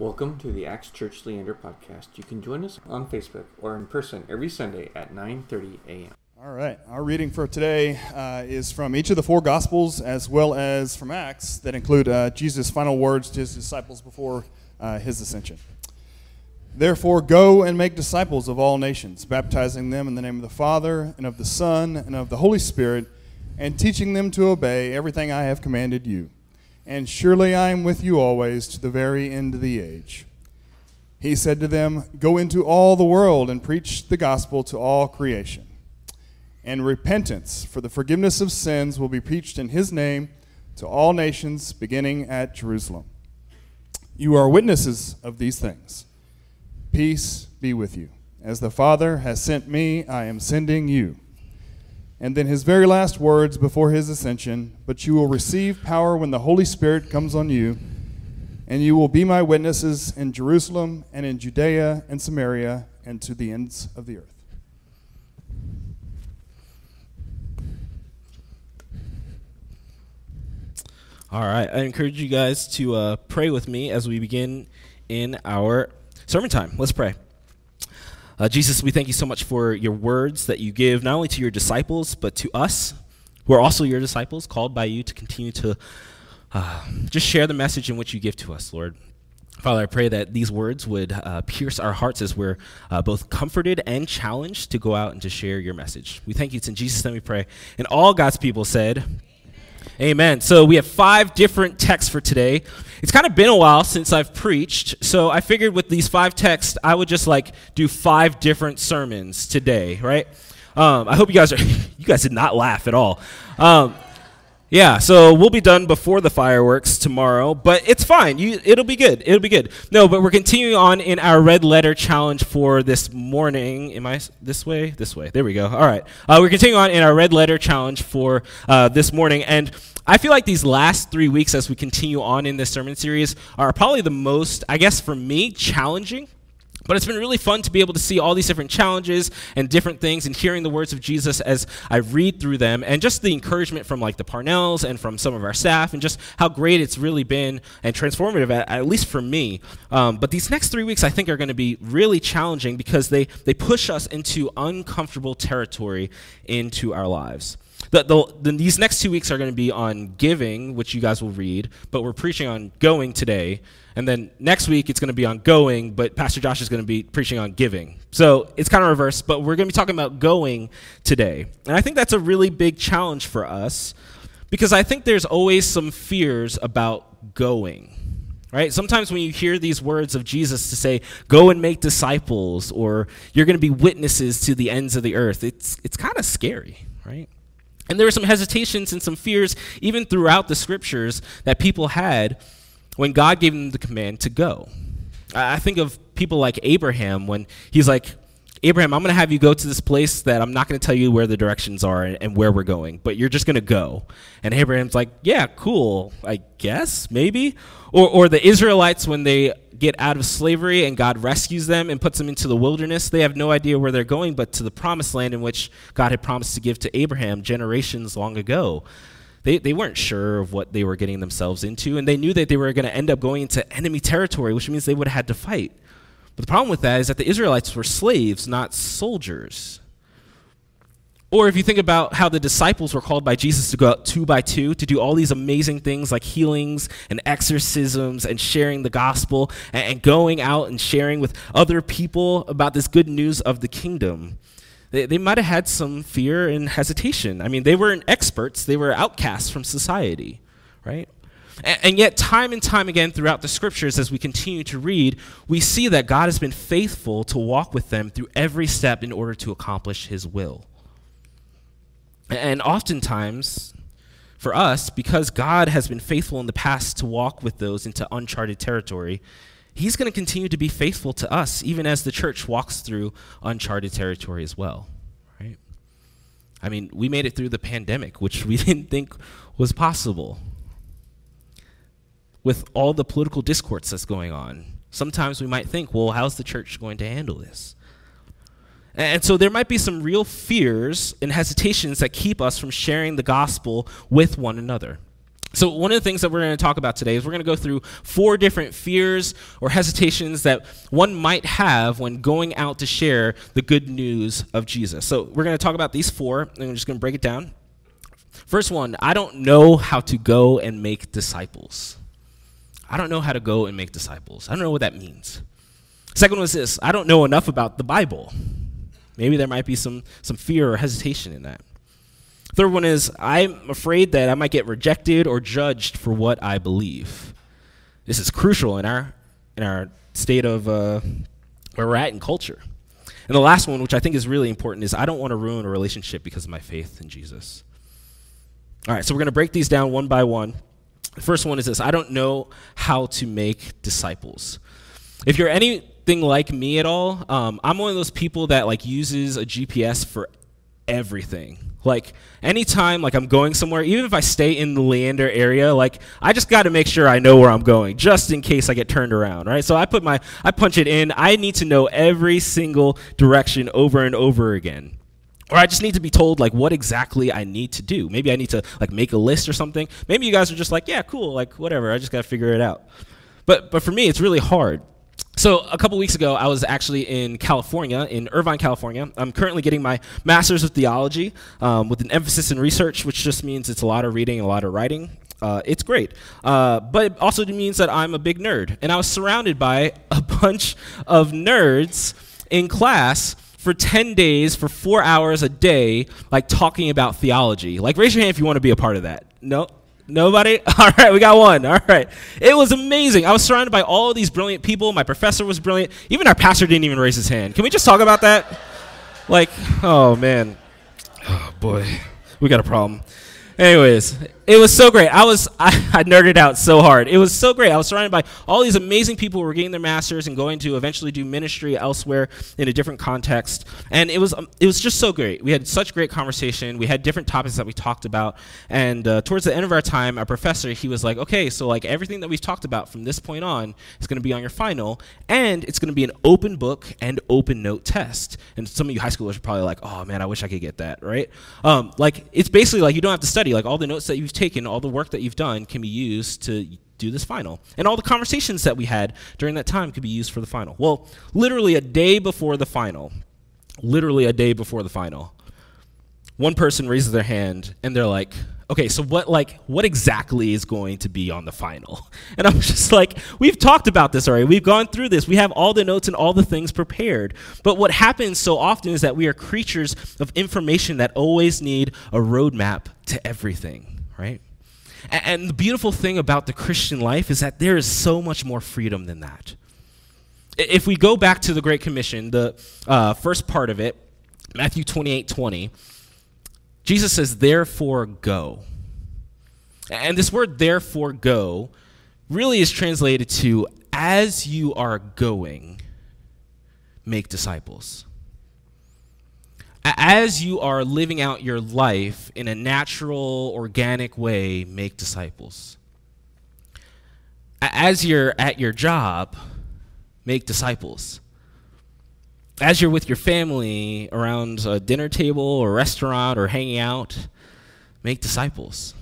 Welcome to the Acts Church Leander podcast. You can join us on Facebook or in person every Sunday at 9:30 a.m. All right. Our reading for today uh, is from each of the four Gospels as well as from Acts that include uh, Jesus' final words to his disciples before uh, his ascension. Therefore, go and make disciples of all nations, baptizing them in the name of the Father, and of the Son, and of the Holy Spirit, and teaching them to obey everything I have commanded you. And surely I am with you always to the very end of the age. He said to them, Go into all the world and preach the gospel to all creation. And repentance for the forgiveness of sins will be preached in his name to all nations, beginning at Jerusalem. You are witnesses of these things. Peace be with you. As the Father has sent me, I am sending you. And then his very last words before his ascension But you will receive power when the Holy Spirit comes on you, and you will be my witnesses in Jerusalem and in Judea and Samaria and to the ends of the earth. All right. I encourage you guys to uh, pray with me as we begin in our sermon time. Let's pray. Uh, Jesus, we thank you so much for your words that you give not only to your disciples, but to us, who are also your disciples, called by you to continue to uh, just share the message in which you give to us, Lord. Father, I pray that these words would uh, pierce our hearts as we're uh, both comforted and challenged to go out and to share your message. We thank you. It's in Jesus' name we pray. And all God's people said, Amen. So we have five different texts for today. It's kind of been a while since I've preached, so I figured with these five texts, I would just like do five different sermons today, right? Um, I hope you guys are. you guys did not laugh at all. Um, yeah, so we'll be done before the fireworks tomorrow, but it's fine. You, it'll be good. It'll be good. No, but we're continuing on in our red letter challenge for this morning. Am I this way? This way. There we go. All right. Uh, we're continuing on in our red letter challenge for uh, this morning, and I feel like these last three weeks, as we continue on in this sermon series, are probably the most, I guess, for me, challenging but it's been really fun to be able to see all these different challenges and different things and hearing the words of Jesus as I read through them and just the encouragement from like the Parnells and from some of our staff and just how great it's really been and transformative, at, at least for me. Um, but these next three weeks I think are going to be really challenging because they, they push us into uncomfortable territory into our lives. The, the, the, these next two weeks are going to be on giving, which you guys will read, but we're preaching on going today. And then next week it's going to be on going, but Pastor Josh is going to be preaching on giving. So it's kind of reverse, but we're going to be talking about going today. And I think that's a really big challenge for us because I think there's always some fears about going. Right? Sometimes when you hear these words of Jesus to say, go and make disciples, or you're going to be witnesses to the ends of the earth, it's, it's kind of scary, right? And there were some hesitations and some fears, even throughout the scriptures, that people had when God gave them the command to go. I think of people like Abraham when he's like, Abraham, I'm going to have you go to this place that I'm not going to tell you where the directions are and, and where we're going, but you're just going to go. And Abraham's like, yeah, cool, I guess, maybe. Or, or the Israelites, when they get out of slavery and God rescues them and puts them into the wilderness, they have no idea where they're going, but to the promised land in which God had promised to give to Abraham generations long ago. They, they weren't sure of what they were getting themselves into, and they knew that they were going to end up going into enemy territory, which means they would have had to fight. But the problem with that is that the Israelites were slaves, not soldiers. Or if you think about how the disciples were called by Jesus to go out two by two to do all these amazing things like healings and exorcisms and sharing the gospel and, going out and sharing with other people about this good news of the kingdom, they, they might have had some fear and hesitation. I mean, they weren't experts, they were outcasts from society, right? And, yet, time and time again throughout the scriptures, as we continue to read, we see that God has been faithful to walk with them through every step in order to accomplish his will. And oftentimes, for us, because God has been faithful in the past to walk with those into uncharted territory, he's going to continue to be faithful to us, even as the church walks through uncharted territory as well. Right? I mean, we made it through the pandemic, which we didn't think was possible with all the political discourse that's going on. Sometimes we might think, well, how's the church going to handle this? And so there might be some real fears and hesitations that keep us from sharing the gospel with one another. So, one of the things that we're going to talk about today is we're going to go through four different fears or hesitations that one might have when going out to share the good news of Jesus. So, we're going to talk about these four, and I'm just going to break it down. First one I don't know how to go and make disciples. I don't know how to go and make disciples. I don't know what that means. Second one is this I don't know enough about the Bible. Maybe there might be some, some fear or hesitation in that. Third one is I'm afraid that I might get rejected or judged for what I believe. This is crucial in our in our state of uh, where we're at in culture. And the last one, which I think is really important, is I don't want to ruin a relationship because of my faith in Jesus. All right, so we're going to break these down one by one. The first one is this I don't know how to make disciples. If you're anything like me at all, um, I'm one of those people that like uses a GPS for everything. Like anytime like I'm going somewhere, even if I stay in the Leander area, like I just got to make sure I know where I'm going just in case I get turned around, right? So I put my I punch it in. I need to know every single direction over and over again. Or I just need to be told like what exactly I need to do. Maybe I need to like make a list or something. Maybe you guys are just like, yeah, cool, like whatever. I just got to figure it out. But but for me, it's really hard so a couple weeks ago, I was actually in California, in Irvine, California. I'm currently getting my master's of theology um, with an emphasis in research, which just means it's a lot of reading a lot of writing. Uh, it's great, uh, but it also means that I'm a big nerd, and I was surrounded by a bunch of nerds in class for 10 days for four hours a day like talking about theology like raise your hand if you want to be a part of that no Nobody? All right, we got one. All right. It was amazing. I was surrounded by all these brilliant people. My professor was brilliant. Even our pastor didn't even raise his hand. Can we just talk about that? Like, oh man. Oh boy. We got a problem. Anyways, it was so great. I was I, I, nerded out so hard. It was so great. I was surrounded by all these amazing people who were getting their masters and going to eventually do ministry elsewhere in a different context. And it was um, it was just so great. We had such great conversation. We had different topics that we talked about. And uh, towards the end of our time, our professor he was like, "Okay, so like everything that we've talked about from this point on is going to be on your final, and it's going to be an open book and open note test." And some of you high schoolers are probably like, "Oh man, I wish I could get that." Right? Um, like it's basically like you don't have to study. Like all the notes that you've taken, all the work that you've done can be used to do this final. And all the conversations that we had during that time could be used for the final. Well, literally a day before the final, literally a day before the final, one person raises their hand and they're like, okay, so what like what exactly is going to be on the final? And I'm just like, we've talked about this already. We've gone through this. We have all the notes and all the things prepared. But what happens so often is that we are creatures of information that always need a roadmap to everything, right? And, the beautiful thing about the Christian life is that there is so much more freedom than that. If we go back to the Great Commission, the uh, first part of it, Matthew 28 20, Jesus says, therefore go. And this word, therefore go, really is translated to, as you are going, make disciples. As you are living out your life in a natural, organic way, make disciples. As you're at your job, make disciples as you're with your family around a dinner table or restaurant or hanging out, make disciples.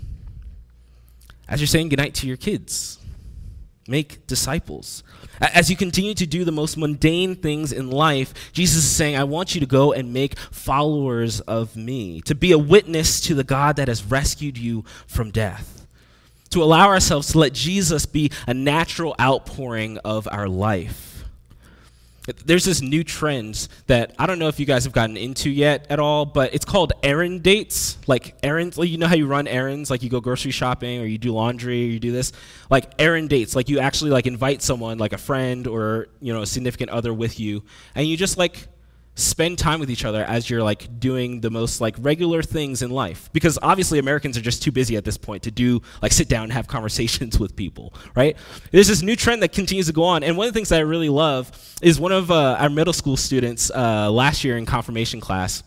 As you're saying goodnight to your kids, make disciples. As you continue to do the most mundane things in life, Jesus is saying, I want you to go and make followers of me, to be a witness to the God that has rescued you from death, to allow ourselves to let Jesus be a natural outpouring of our life there's this new trend that I don't know if you guys have gotten into yet at all, but it's called errand dates. Like errands, like you know how you run errands, like you go grocery shopping or you do laundry or you do this, like errand dates. Like you actually like invite someone, like a friend or you know a significant other with you, and you just like spend time with each other as you're like doing the most like regular things in life. Because obviously americans are just too busy at this point to do like sit down and have conversations with people right? There's this new trend that continues to go on. And one of the things that i really love is one of uh, our middle school students uh, last year in confirmation class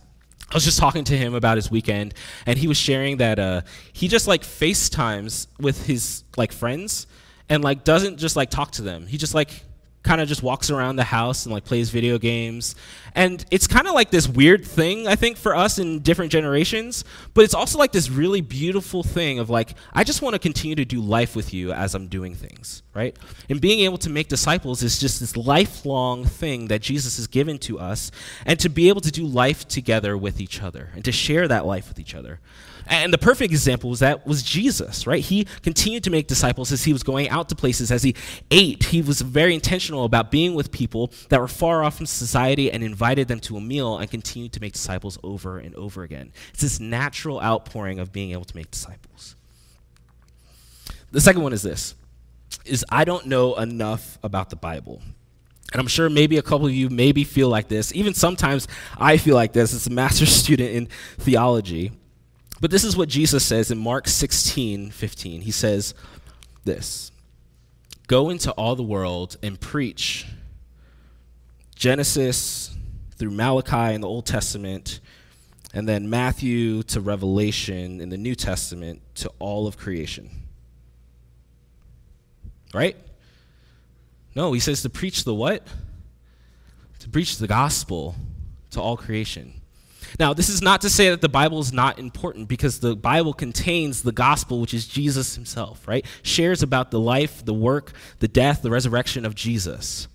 I was just talking to him about his weekend, and he was sharing that uh, he just like FaceTimes with his like friends, and like doesn't just like talk to them. He just like kind of just walks around the house and like plays video games. And it's kind of like this weird thing, I think, for us in different generations. But it's also like this really beautiful thing of like, I just want to continue to do life with you as I'm doing things, right? And being able to make disciples is just this lifelong thing that Jesus has given to us. And to be able to do life together with each other and to share that life with each other. And the perfect example was that was Jesus, right? He continued to make disciples as he was going out to places, as he ate. He was very intentional about being with people that were far off from society and invited them to a meal and continued to make disciples over and over again. It's this natural outpouring of being able to make disciples. The second one is this is I don't know enough about the Bible. And I'm sure maybe a couple of you maybe feel like this. Even sometimes I feel like this as a master's student in theology. But this is what Jesus says in Mark 16, 15. He says this Go into all the world and preach. Genesis through Malachi in the Old Testament, and then Matthew to Revelation in the New Testament to all of creation. Right? No, he says to preach the what? To preach the gospel to all creation. Now, this is not to say that the Bible is not important because the Bible contains the gospel, which is Jesus himself, right? Shares about the life, the work, the death, the resurrection of Jesus.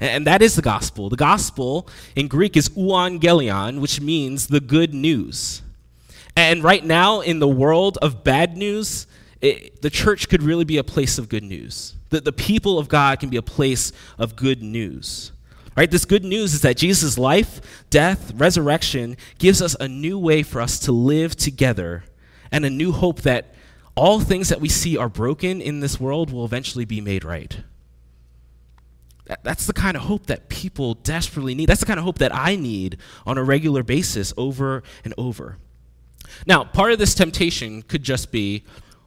And that is the gospel. The gospel in Greek is euangelion, which means the good news. And right now, in the world of bad news, it, the church could really be a place of good news. The, the people of God can be a place of good news. Right? This good news is that Jesus' life, death, resurrection gives us a new way for us to live together and a new hope that all things that we see are broken in this world will eventually be made right. That's the kind of hope that people desperately need. That's the kind of hope that I need on a regular basis over and over. Now, part of this temptation could just be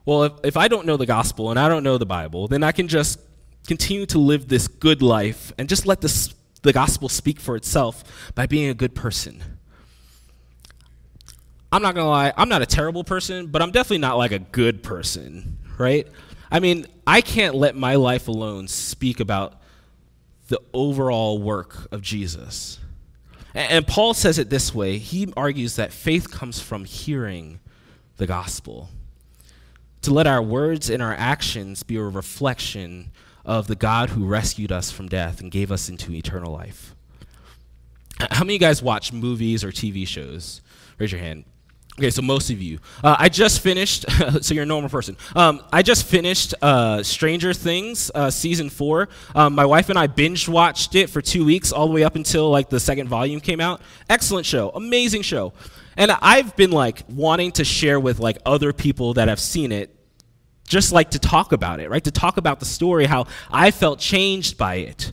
well, if, if I don't know the gospel and I don't know the Bible, then I can just continue to live this good life and just let this the gospel speak for itself by being a good person. I'm not gonna lie, I'm not a terrible person, but I'm definitely not like a good person, right? I mean, I can't let my life alone speak about the overall work of Jesus. And, and Paul says it this way he argues that faith comes from hearing the gospel. To let our words and our actions be a reflection of the God who rescued us from death and gave us into eternal life. How many of you guys watch movies or TV shows? Raise your hand. Okay, so most of you. Uh, I just finished, so you're a normal person. Um, I just finished uh, Stranger Things uh, season four. Um, my wife and I binge watched it for two weeks, all the way up until like the second volume came out. Excellent show, amazing show. And I've been like wanting to share with like other people that have seen it just like to talk about it, right? To talk about the story, how I felt changed by it.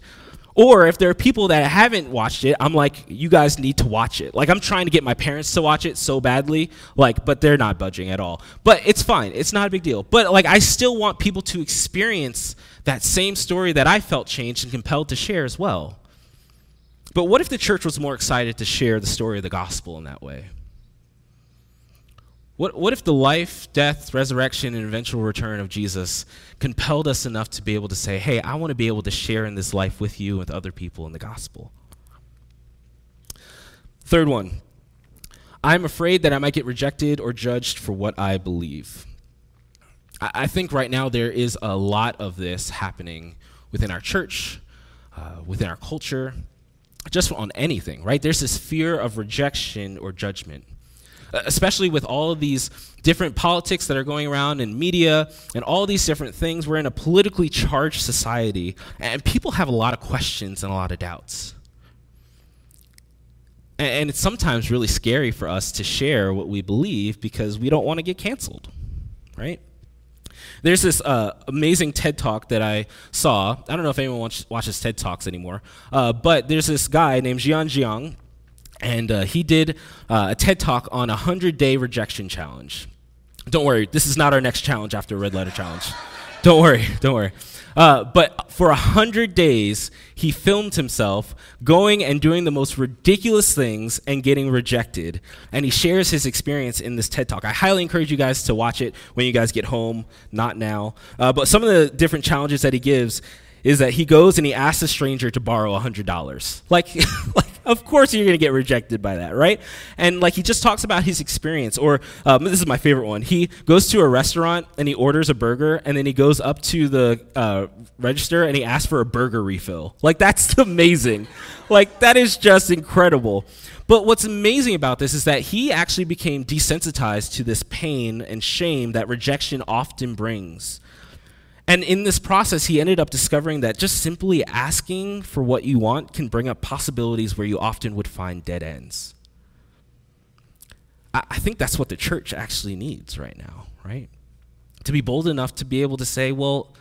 Or if there are people that haven't watched it, I'm like, you guys need to watch it. Like I'm trying to get my parents to watch it so badly, like, but they're not budging at all. But it's fine. It's not a big deal. But like I still want people to experience that same story that I felt changed and compelled to share as well. But what if the church was more excited to share the story of the gospel in that way? What, what if the life, death, resurrection, and eventual return of Jesus compelled us enough to be able to say, hey, I want to be able to share in this life with you and with other people in the gospel? Third one, I'm afraid that I might get rejected or judged for what I believe. I, I think right now there is a lot of this happening within our church, uh, within our culture, just on anything, right? There's this fear of rejection or judgment especially with all of these different politics that are going around in media and all these different things. We're in a politically charged society, and people have a lot of questions and a lot of doubts. And it's sometimes really scary for us to share what we believe because we don't want to get canceled, right? There's this uh, amazing TED talk that I saw. I don't know if anyone watch, watches TED talks anymore, uh, but there's this guy named Jia Jiang and uh, he did uh, a TED talk on a 100 day rejection challenge. Don't worry, this is not our next challenge after a Red Letter Challenge. don't worry, don't worry. Uh, but for a hundred days, he filmed himself going and doing the most ridiculous things and getting rejected. And he shares his experience in this TED Talk. I highly encourage you guys to watch it when you guys get home, not now. Uh, but some of the different challenges that he gives is that he goes and he asks a stranger to borrow $100. Like, like of course you're going to get rejected by that, right? And like he just talks about his experience. Or um, this is my favorite one. He goes to a restaurant and he orders a burger, and then he goes up to the uh, register and he asks for a burger refill. Like that's amazing. like that is just incredible. But what's amazing about this is that he actually became desensitized to this pain and shame that rejection often brings. And in this process, he ended up discovering that just simply asking for what you want can bring up possibilities where you often would find dead ends. I, think that's what the church actually needs right now, right? To be bold enough to be able to say, well,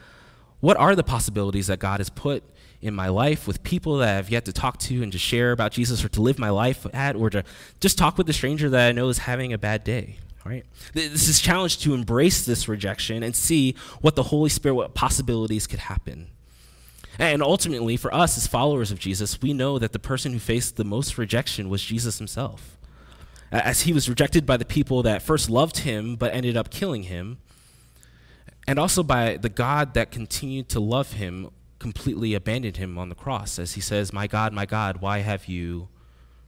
what are the possibilities that God has put in my life with people that I've yet to talk to and to share about Jesus or to live my life at or to just talk with the stranger that I know is having a bad day? Right? This is challenge to embrace this rejection and see what the Holy Spirit, what possibilities could happen. And ultimately, for us as followers of Jesus, we know that the person who faced the most rejection was Jesus himself. As he was rejected by the people that first loved him but ended up killing him, and also by the God that continued to love him, completely abandoned him on the cross, as he says, My God, my God, why have you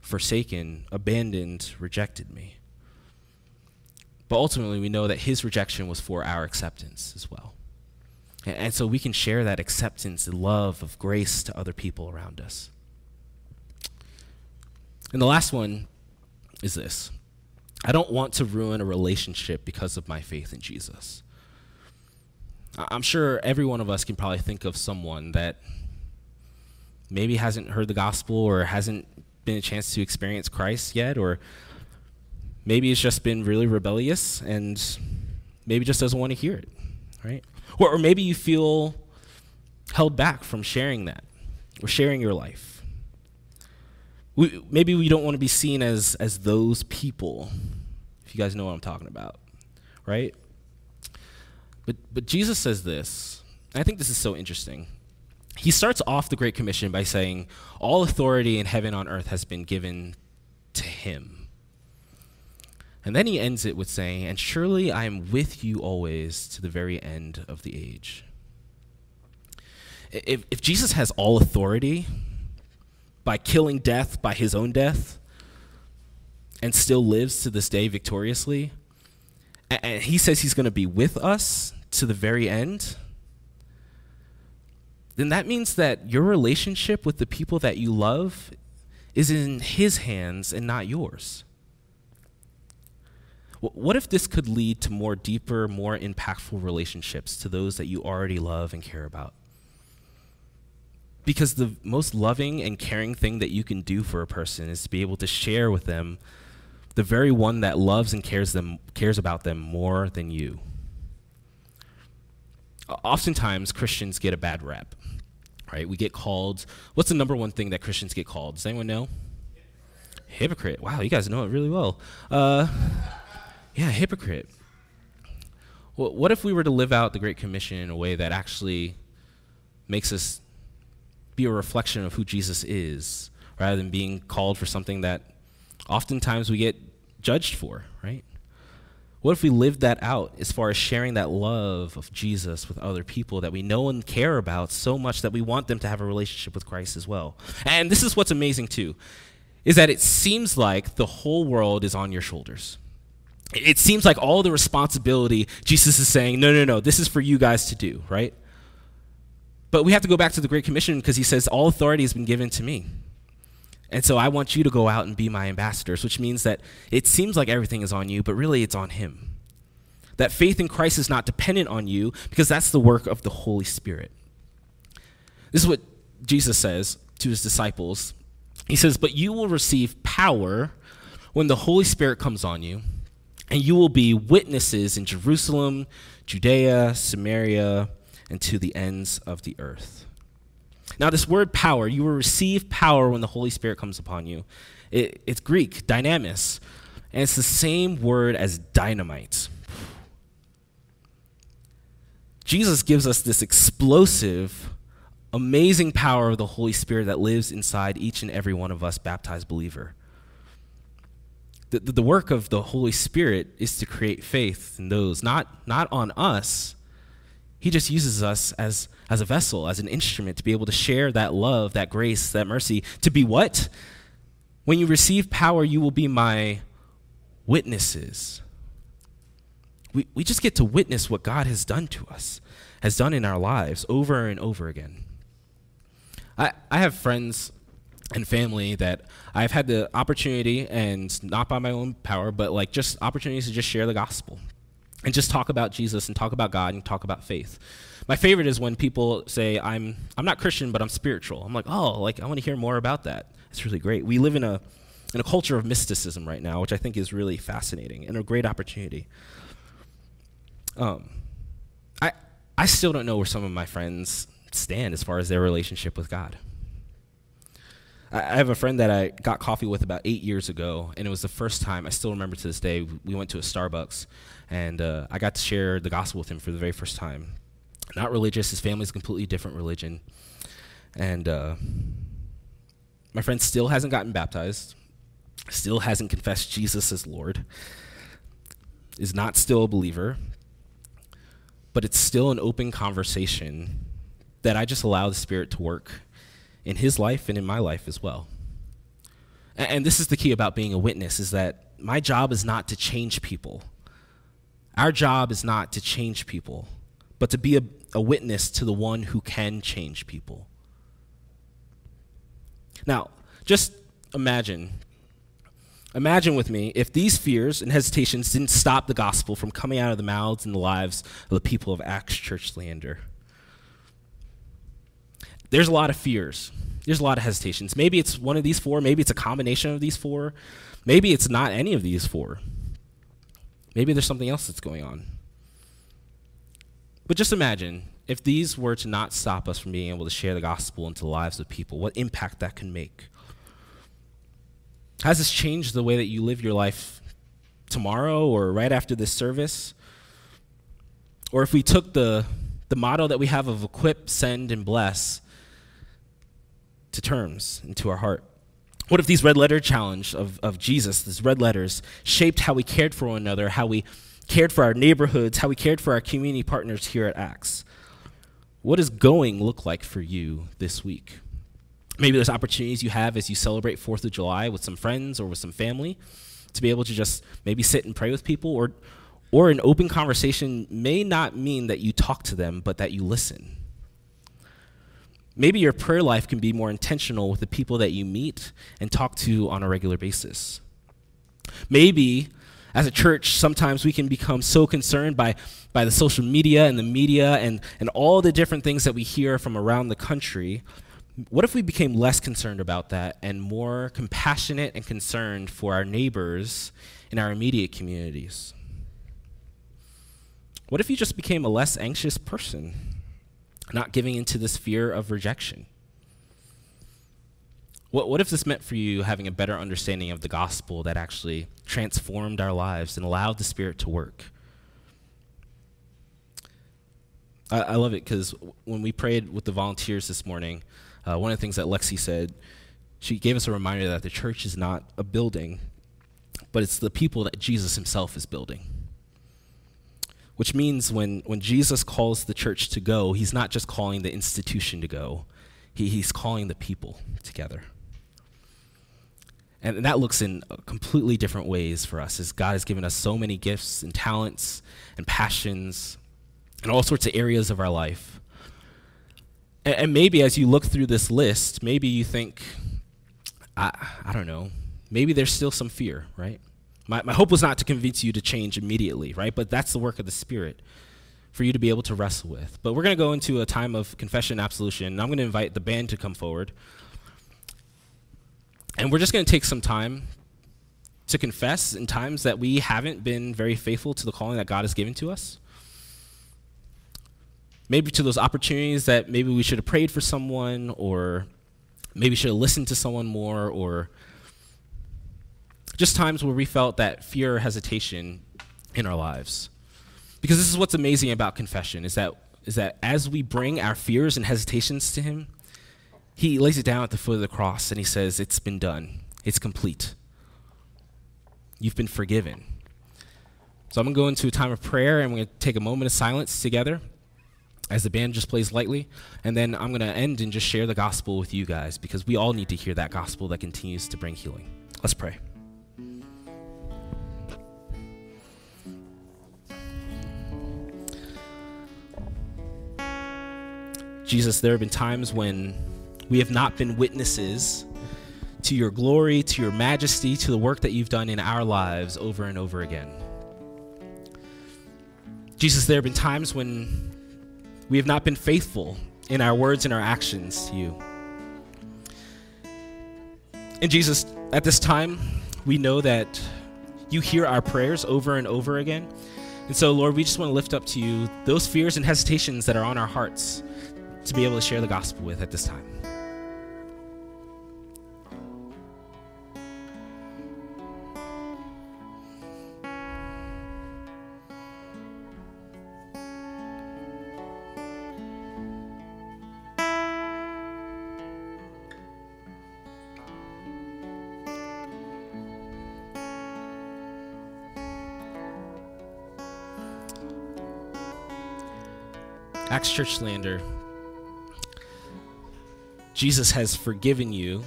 forsaken, abandoned, rejected me? But ultimately, we know that his rejection was for our acceptance as well. And, and so we can share that acceptance and love of grace to other people around us. And the last one is this I don't want to ruin a relationship because of my faith in Jesus. I'm sure every one of us can probably think of someone that maybe hasn't heard the gospel or hasn't been a chance to experience Christ yet, or Maybe it's just been really rebellious and maybe just doesn't want to hear it, right? Or, or maybe you feel held back from sharing that or sharing your life. We, maybe we don't want to be seen as, as those people, if you guys know what I'm talking about, right? But, but Jesus says this, I think this is so interesting. He starts off the Great Commission by saying, All authority in heaven on earth has been given to him. And then he ends it with saying, And surely I am with you always to the very end of the age. If, if Jesus has all authority by killing death by his own death and still lives to this day victoriously, and he says he's going to be with us to the very end, then that means that your relationship with the people that you love is in his hands and not yours. What if this could lead to more deeper, more impactful relationships to those that you already love and care about? Because the most loving and caring thing that you can do for a person is to be able to share with them the very one that loves and cares them cares about them more than you. Oftentimes Christians get a bad rep. Right? We get called what's the number one thing that Christians get called? Does anyone know? Hypocrite. Wow, you guys know it really well. Uh, yeah, hypocrite. Well, what if we were to live out the Great Commission in a way that actually makes us be a reflection of who Jesus is, rather than being called for something that oftentimes we get judged for, right? What if we lived that out as far as sharing that love of Jesus with other people that we know and care about so much that we want them to have a relationship with Christ as well? And this is what's amazing too, is that it seems like the whole world is on your shoulders it seems like all the responsibility Jesus is saying, no, no, no, this is for you guys to do, right? But we have to go back to the Great Commission because he says, all authority has been given to me. And so I want you to go out and be my ambassadors, which means that it seems like everything is on you, but really it's on him. That faith in Christ is not dependent on you because that's the work of the Holy Spirit. This is what Jesus says to his disciples. He says, But you will receive power when the Holy Spirit comes on you and you will be witnesses in Jerusalem, Judea, Samaria, and to the ends of the earth. Now, this word power, you will receive power when the Holy Spirit comes upon you. It, it's Greek, dynamis, and it's the same word as dynamite. Jesus gives us this explosive, amazing power of the Holy Spirit that lives inside each and every one of us baptized believer. The, the work of the Holy Spirit is to create faith in those, not, not on us. He just uses us as, as a vessel, as an instrument to be able to share that love, that grace, that mercy. To be what? When you receive power, you will be my witnesses. We, we just get to witness what God has done to us, has done in our lives over and over again. I, I have friends and family that I've had the opportunity, and not by my own power, but like just opportunities to just share the gospel and just talk about Jesus and talk about God and talk about faith. My favorite is when people say, I'm, I'm not Christian, but I'm spiritual. I'm like, oh, like I want to hear more about that. It's really great. We live in a, in a culture of mysticism right now, which I think is really fascinating and a great opportunity. Um, I, I still don't know where some of my friends stand as far as their relationship with God. I have a friend that I got coffee with about eight years ago, and it was the first time I still remember to this day. We went to a Starbucks, and uh, I got to share the gospel with him for the very first time. Not religious; his family's a completely different religion, and uh, my friend still hasn't gotten baptized, still hasn't confessed Jesus as Lord, is not still a believer, but it's still an open conversation that I just allow the Spirit to work in his life and in my life as well. And, this is the key about being a witness is that my job is not to change people. Our job is not to change people, but to be a, a witness to the one who can change people. Now, just imagine Imagine with me if these fears and hesitations didn't stop the gospel from coming out of the mouths and the lives of the people of Acts Church Leander there's a lot of fears. There's a lot of hesitations. Maybe it's one of these four. Maybe it's a combination of these four. Maybe it's not any of these four. Maybe there's something else that's going on. But just imagine if these were to not stop us from being able to share the gospel into the lives of people, what impact that can make. Has this changed the way that you live your life tomorrow or right after this service? Or if we took the, the motto that we have of equip, send, and bless, to terms into our heart? What if these red letter challenge of, of Jesus, these red letters, shaped how we cared for one another, how we cared for our neighborhoods, how we cared for our community partners here at Acts? What does going look like for you this week? Maybe there's opportunities you have as you celebrate 4th of July with some friends or with some family to be able to just maybe sit and pray with people or or an open conversation may not mean that you talk to them but that you listen Maybe your prayer life can be more intentional with the people that you meet and talk to on a regular basis. Maybe as a church, sometimes we can become so concerned by, by the social media and the media and, and all the different things that we hear from around the country. What if we became less concerned about that and more compassionate and concerned for our neighbors in our immediate communities? What if you just became a less anxious person? Not giving into this fear of rejection. What, what if this meant for you having a better understanding of the gospel that actually transformed our lives and allowed the Spirit to work? I, I love it because when we prayed with the volunteers this morning, uh, one of the things that Lexi said, she gave us a reminder that the church is not a building, but it's the people that Jesus himself is building which means when, when Jesus calls the church to go, he's not just calling the institution to go, he, he's calling the people together. And, that looks in completely different ways for us, as God has given us so many gifts and talents and passions and all sorts of areas of our life. And, and maybe as you look through this list, maybe you think, I, I don't know, maybe there's still some fear, right? My, my hope was not to convince you to change immediately, right? But that's the work of the Spirit for you to be able to wrestle with. But we're going to go into a time of confession and absolution, and I'm going to invite the band to come forward. And we're just going to take some time to confess in times that we haven't been very faithful to the calling that God has given to us. Maybe to those opportunities that maybe we should have prayed for someone, or maybe should have listened to someone more, or just times where we felt that fear or hesitation in our lives. Because this is what's amazing about confession is that is that as we bring our fears and hesitations to him, he lays it down at the foot of the cross and he says, It's been done. It's complete. You've been forgiven. So I'm going to go into a time of prayer and we're going to take a moment of silence together. as the band just plays lightly. And then I'm going to end and just share the gospel with you guys because we all need to hear that gospel that continues to bring healing. Let's pray. Jesus, there have been times when we have not been witnesses to your glory, to your majesty, to the work that you've done in our lives over and over again. Jesus, there have been times when we have not been faithful in our words and our actions to you. And Jesus, at this time, we know that you hear our prayers over and over again. And so, Lord, we just want to lift up to you those fears and hesitations that are on our hearts to be able to share the gospel with at this time. Acts Church Leander, Jesus has forgiven you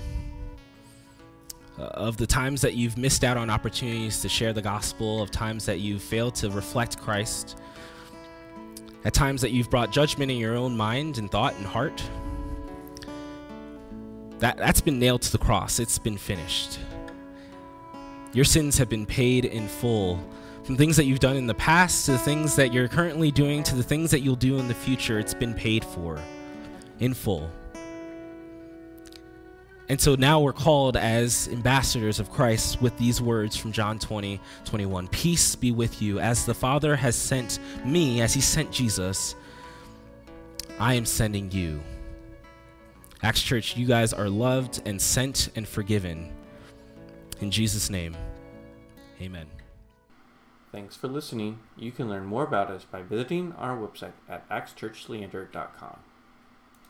uh, of the times that you've missed out on opportunities to share the gospel, of times that you've failed to reflect Christ, at times that you've brought judgment in your own mind and thought and heart. That, that's been nailed to the cross, it's been finished. Your sins have been paid in full. From things that you've done in the past to the things that you're currently doing to the things that you'll do in the future, it's been paid for in full. And so now we're called as ambassadors of Christ with these words from John 20, 21. Peace be with you. As the Father has sent me, as he sent Jesus, I am sending you. Acts Church, you guys are loved and sent and forgiven. In Jesus' name, amen. Thanks for listening. You can learn more about us by visiting our website at actschurchleander.com.